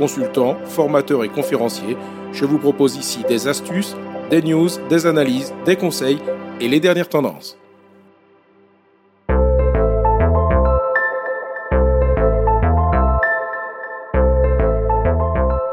consultant, formateur et conférencier je vous propose ici des astuces, des news, des analyses, des conseils et les dernières tendances.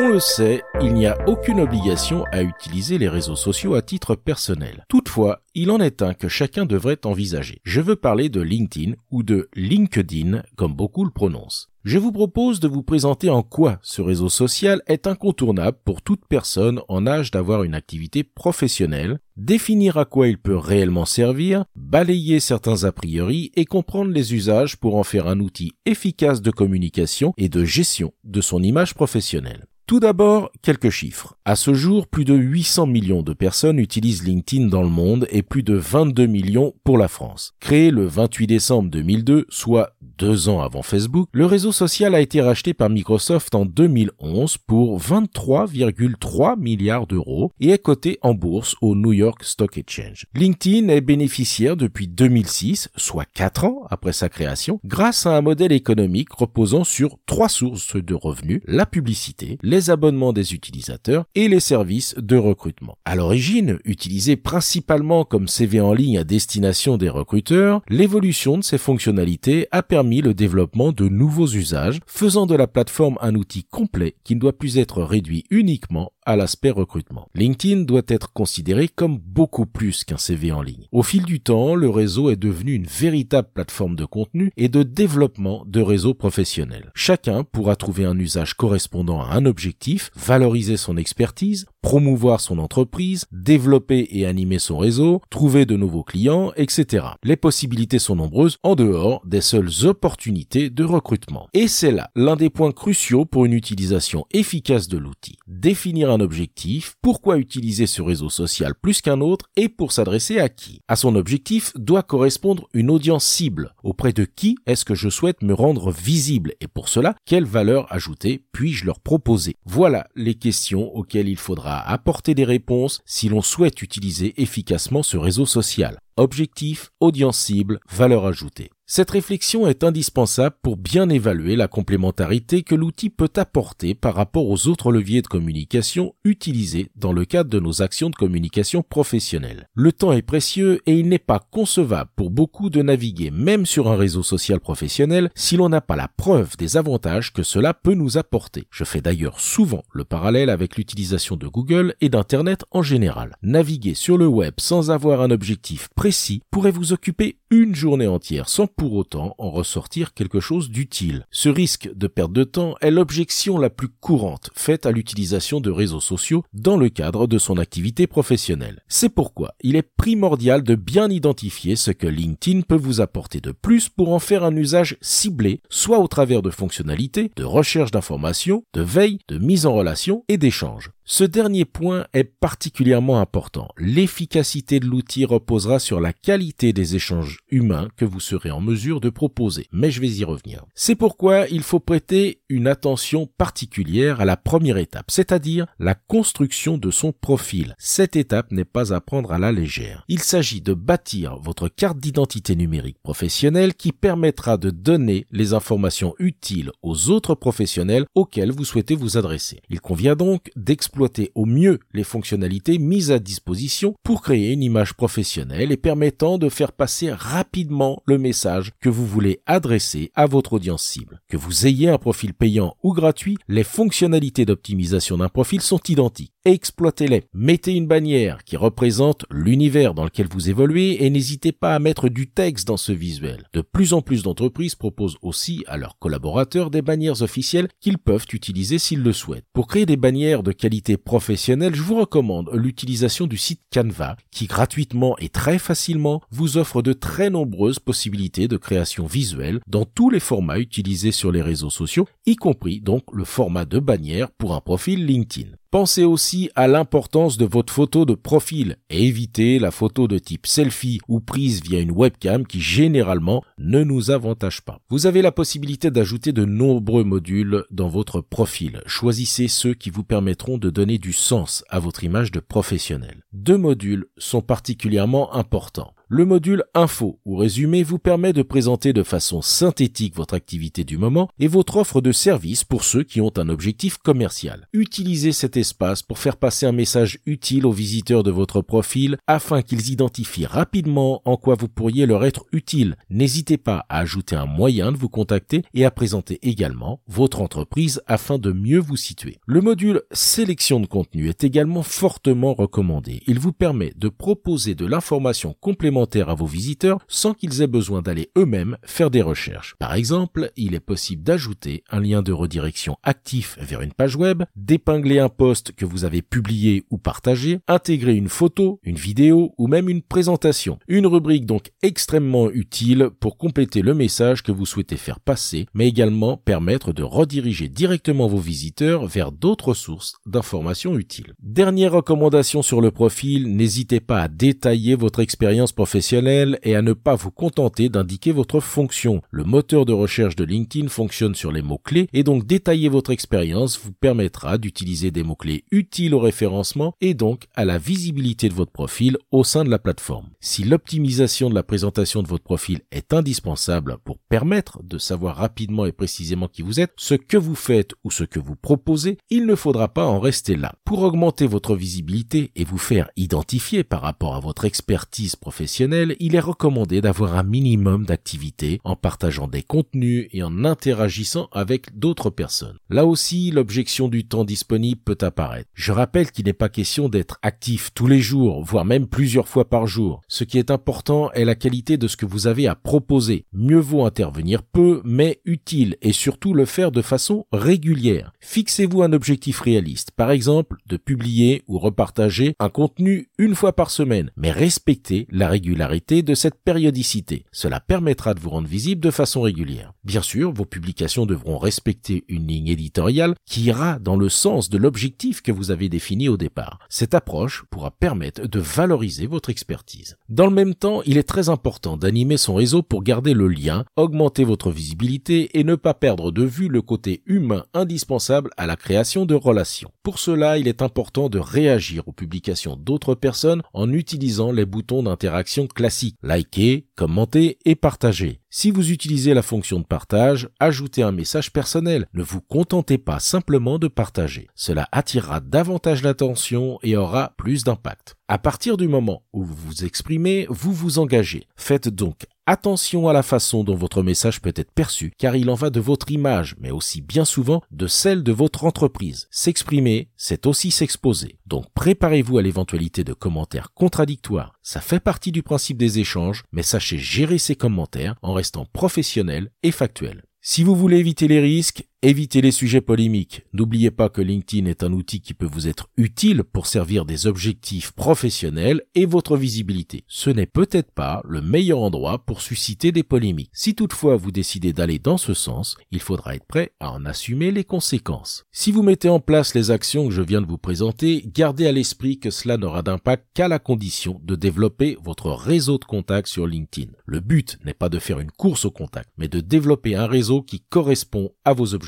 On le sait, il n'y a aucune obligation à utiliser les réseaux sociaux à titre personnel. Toutefois, il en est un que chacun devrait envisager. Je veux parler de LinkedIn ou de LinkedIn comme beaucoup le prononcent. Je vous propose de vous présenter en quoi ce réseau social est incontournable pour toute personne en âge d'avoir une activité professionnelle, définir à quoi il peut réellement servir, balayer certains a priori et comprendre les usages pour en faire un outil efficace de communication et de gestion de son image professionnelle. Tout d'abord, quelques chiffres. À ce jour, plus de 800 millions de personnes utilisent LinkedIn dans le monde et plus de 22 millions pour la France. Créé le 28 décembre 2002, soit deux ans avant Facebook, le réseau social a été racheté par Microsoft en 2011 pour 23,3 milliards d'euros et est coté en bourse au New York Stock Exchange. LinkedIn est bénéficiaire depuis 2006, soit quatre ans après sa création, grâce à un modèle économique reposant sur trois sources de revenus, la publicité, les abonnements des utilisateurs et les services de recrutement. À l'origine, utilisé principalement comme CV en ligne à destination des recruteurs, l'évolution de ces fonctionnalités a permis le développement de nouveaux usages, faisant de la plateforme un outil complet qui ne doit plus être réduit uniquement à l'aspect recrutement. LinkedIn doit être considéré comme beaucoup plus qu'un CV en ligne. Au fil du temps, le réseau est devenu une véritable plateforme de contenu et de développement de réseaux professionnels. Chacun pourra trouver un usage correspondant à un objectif, valoriser son expertise, promouvoir son entreprise, développer et animer son réseau, trouver de nouveaux clients, etc. Les possibilités sont nombreuses en dehors des seules opportunités de recrutement. Et c'est là l'un des points cruciaux pour une utilisation efficace de l'outil. Définir un objectif, pourquoi utiliser ce réseau social plus qu'un autre et pour s'adresser à qui. À son objectif doit correspondre une audience cible. Auprès de qui est-ce que je souhaite me rendre visible? Et pour cela, quelle valeur ajoutée puis-je leur proposer? Voilà les questions auxquelles il faudra apporter des réponses si l'on souhaite utiliser efficacement ce réseau social. Objectif, audience cible, valeur ajoutée. Cette réflexion est indispensable pour bien évaluer la complémentarité que l'outil peut apporter par rapport aux autres leviers de communication utilisés dans le cadre de nos actions de communication professionnelle. Le temps est précieux et il n'est pas concevable pour beaucoup de naviguer même sur un réseau social professionnel si l'on n'a pas la preuve des avantages que cela peut nous apporter. Je fais d'ailleurs souvent le parallèle avec l'utilisation de Google et d'Internet en général. Naviguer sur le web sans avoir un objectif précis pourrait vous occuper une journée entière sans pour autant en ressortir quelque chose d'utile. Ce risque de perte de temps est l'objection la plus courante faite à l'utilisation de réseaux sociaux dans le cadre de son activité professionnelle. C'est pourquoi il est primordial de bien identifier ce que LinkedIn peut vous apporter de plus pour en faire un usage ciblé, soit au travers de fonctionnalités, de recherche d'informations, de veille, de mise en relation et d'échange. Ce dernier point est particulièrement important. L'efficacité de l'outil reposera sur la qualité des échanges humains que vous serez en mesure de proposer, mais je vais y revenir. C'est pourquoi il faut prêter une attention particulière à la première étape, c'est-à-dire la construction de son profil. Cette étape n'est pas à prendre à la légère. Il s'agit de bâtir votre carte d'identité numérique professionnelle qui permettra de donner les informations utiles aux autres professionnels auxquels vous souhaitez vous adresser. Il convient donc d'explorer exploiter au mieux les fonctionnalités mises à disposition pour créer une image professionnelle et permettant de faire passer rapidement le message que vous voulez adresser à votre audience cible. Que vous ayez un profil payant ou gratuit, les fonctionnalités d'optimisation d'un profil sont identiques exploitez-les. Mettez une bannière qui représente l'univers dans lequel vous évoluez et n'hésitez pas à mettre du texte dans ce visuel. De plus en plus d'entreprises proposent aussi à leurs collaborateurs des bannières officielles qu'ils peuvent utiliser s'ils le souhaitent. Pour créer des bannières de qualité professionnelle, je vous recommande l'utilisation du site Canva qui gratuitement et très facilement vous offre de très nombreuses possibilités de création visuelle dans tous les formats utilisés sur les réseaux sociaux, y compris donc le format de bannière pour un profil LinkedIn. Pensez aussi à l'importance de votre photo de profil et évitez la photo de type selfie ou prise via une webcam qui généralement ne nous avantage pas. Vous avez la possibilité d'ajouter de nombreux modules dans votre profil. Choisissez ceux qui vous permettront de donner du sens à votre image de professionnel. Deux modules sont particulièrement importants. Le module info ou résumé vous permet de présenter de façon synthétique votre activité du moment et votre offre de service pour ceux qui ont un objectif commercial. Utilisez cet espace pour faire passer un message utile aux visiteurs de votre profil afin qu'ils identifient rapidement en quoi vous pourriez leur être utile. N'hésitez pas à ajouter un moyen de vous contacter et à présenter également votre entreprise afin de mieux vous situer. Le module sélection de contenu est également fortement recommandé. Il vous permet de proposer de l'information complémentaire à vos visiteurs sans qu'ils aient besoin d'aller eux-mêmes faire des recherches. Par exemple, il est possible d'ajouter un lien de redirection actif vers une page web, d'épingler un post que vous avez publié ou partagé, intégrer une photo, une vidéo ou même une présentation. Une rubrique donc extrêmement utile pour compléter le message que vous souhaitez faire passer, mais également permettre de rediriger directement vos visiteurs vers d'autres sources d'informations utiles. Dernière recommandation sur le profil, n'hésitez pas à détailler votre expérience professionnelle et à ne pas vous contenter d'indiquer votre fonction. Le moteur de recherche de LinkedIn fonctionne sur les mots-clés et donc détailler votre expérience vous permettra d'utiliser des mots-clés utiles au référencement et donc à la visibilité de votre profil au sein de la plateforme. Si l'optimisation de la présentation de votre profil est indispensable pour permettre de savoir rapidement et précisément qui vous êtes, ce que vous faites ou ce que vous proposez, il ne faudra pas en rester là. Pour augmenter votre visibilité et vous faire identifier par rapport à votre expertise professionnelle, il est recommandé d'avoir un minimum d'activité en partageant des contenus et en interagissant avec d'autres personnes. Là aussi, l'objection du temps disponible peut apparaître. Je rappelle qu'il n'est pas question d'être actif tous les jours, voire même plusieurs fois par jour. Ce qui est important est la qualité de ce que vous avez à proposer. Mieux vaut intervenir peu, mais utile, et surtout le faire de façon régulière. Fixez-vous un objectif réaliste, par exemple de publier ou repartager un contenu une fois par semaine, mais respectez la régularité de cette périodicité. Cela permettra de vous rendre visible de façon régulière. Bien sûr, vos publications devront respecter une ligne éditoriale qui ira dans le sens de l'objectif que vous avez défini au départ. Cette approche pourra permettre de valoriser votre expertise. Dans le même temps, il est très important d'animer son réseau pour garder le lien, augmenter votre visibilité et ne pas perdre de vue le côté humain indispensable à la création de relations. Pour cela, il est important de réagir aux publications d'autres personnes en utilisant les boutons d'interaction classique. Liker, commenter et partager. Si vous utilisez la fonction de partage, ajoutez un message personnel. Ne vous contentez pas simplement de partager. Cela attirera davantage l'attention et aura plus d'impact. À partir du moment où vous vous exprimez, vous vous engagez. Faites donc Attention à la façon dont votre message peut être perçu, car il en va de votre image, mais aussi bien souvent de celle de votre entreprise. S'exprimer, c'est aussi s'exposer. Donc préparez-vous à l'éventualité de commentaires contradictoires. Ça fait partie du principe des échanges, mais sachez gérer ces commentaires en restant professionnel et factuel. Si vous voulez éviter les risques, Évitez les sujets polémiques. N'oubliez pas que LinkedIn est un outil qui peut vous être utile pour servir des objectifs professionnels et votre visibilité. Ce n'est peut-être pas le meilleur endroit pour susciter des polémiques. Si toutefois vous décidez d'aller dans ce sens, il faudra être prêt à en assumer les conséquences. Si vous mettez en place les actions que je viens de vous présenter, gardez à l'esprit que cela n'aura d'impact qu'à la condition de développer votre réseau de contacts sur LinkedIn. Le but n'est pas de faire une course au contact, mais de développer un réseau qui correspond à vos objectifs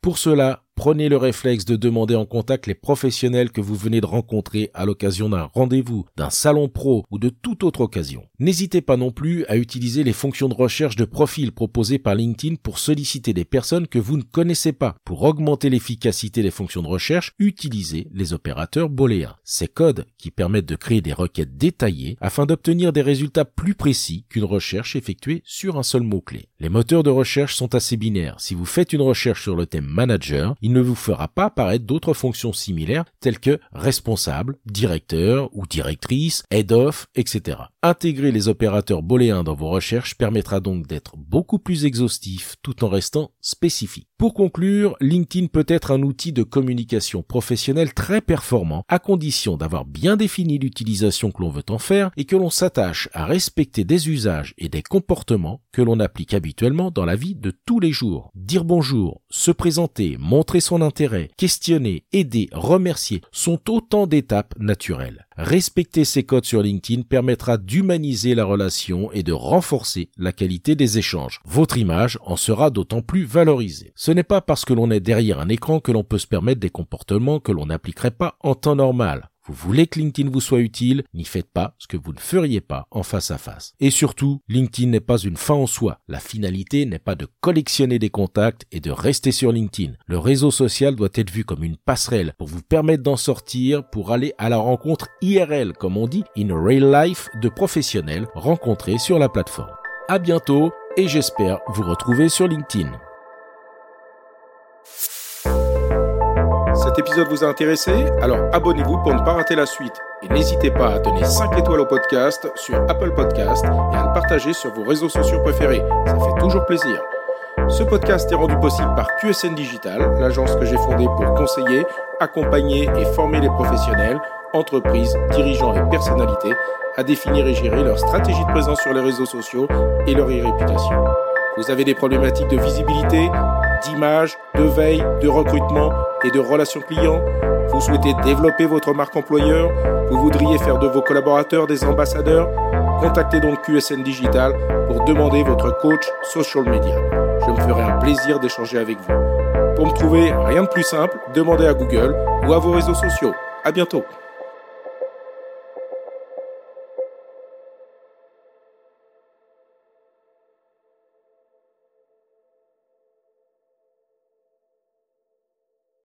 pour cela, Prenez le réflexe de demander en contact les professionnels que vous venez de rencontrer à l'occasion d'un rendez-vous, d'un salon pro ou de toute autre occasion. N'hésitez pas non plus à utiliser les fonctions de recherche de profil proposées par LinkedIn pour solliciter des personnes que vous ne connaissez pas. Pour augmenter l'efficacité des fonctions de recherche, utilisez les opérateurs booléens. Ces codes qui permettent de créer des requêtes détaillées afin d'obtenir des résultats plus précis qu'une recherche effectuée sur un seul mot-clé. Les moteurs de recherche sont assez binaires. Si vous faites une recherche sur le thème manager, il ne vous fera pas apparaître d'autres fonctions similaires telles que responsable, directeur ou directrice, head of, etc. Intégrer les opérateurs booléens dans vos recherches permettra donc d'être beaucoup plus exhaustif tout en restant spécifique. Pour conclure, LinkedIn peut être un outil de communication professionnelle très performant à condition d'avoir bien défini l'utilisation que l'on veut en faire et que l'on s'attache à respecter des usages et des comportements que l'on applique habituellement dans la vie de tous les jours. Dire bonjour, se présenter, montrer son intérêt, questionner, aider, remercier sont autant d'étapes naturelles. Respecter ces codes sur LinkedIn permettra d'humaniser la relation et de renforcer la qualité des échanges. Votre image en sera d'autant plus valorisée. Ce n'est pas parce que l'on est derrière un écran que l'on peut se permettre des comportements que l'on n'appliquerait pas en temps normal. Vous voulez que LinkedIn vous soit utile, n'y faites pas ce que vous ne feriez pas en face à face. Et surtout, LinkedIn n'est pas une fin en soi. La finalité n'est pas de collectionner des contacts et de rester sur LinkedIn. Le réseau social doit être vu comme une passerelle pour vous permettre d'en sortir pour aller à la rencontre IRL, comme on dit, in real life, de professionnels rencontrés sur la plateforme. À bientôt et j'espère vous retrouver sur LinkedIn. Cet épisode vous a intéressé? Alors abonnez-vous pour ne pas rater la suite. Et n'hésitez pas à donner 5 étoiles au podcast sur Apple Podcast et à le partager sur vos réseaux sociaux préférés. Ça fait toujours plaisir. Ce podcast est rendu possible par QSN Digital, l'agence que j'ai fondée pour conseiller, accompagner et former les professionnels, entreprises, dirigeants et personnalités à définir et gérer leur stratégie de présence sur les réseaux sociaux et leur e-réputation. Vous avez des problématiques de visibilité, d'image, de veille, de recrutement et de relations clients Vous souhaitez développer votre marque employeur Vous voudriez faire de vos collaborateurs des ambassadeurs Contactez donc QSN Digital pour demander votre coach social media. Je me ferai un plaisir d'échanger avec vous. Pour me trouver, rien de plus simple, demandez à Google ou à vos réseaux sociaux. À bientôt.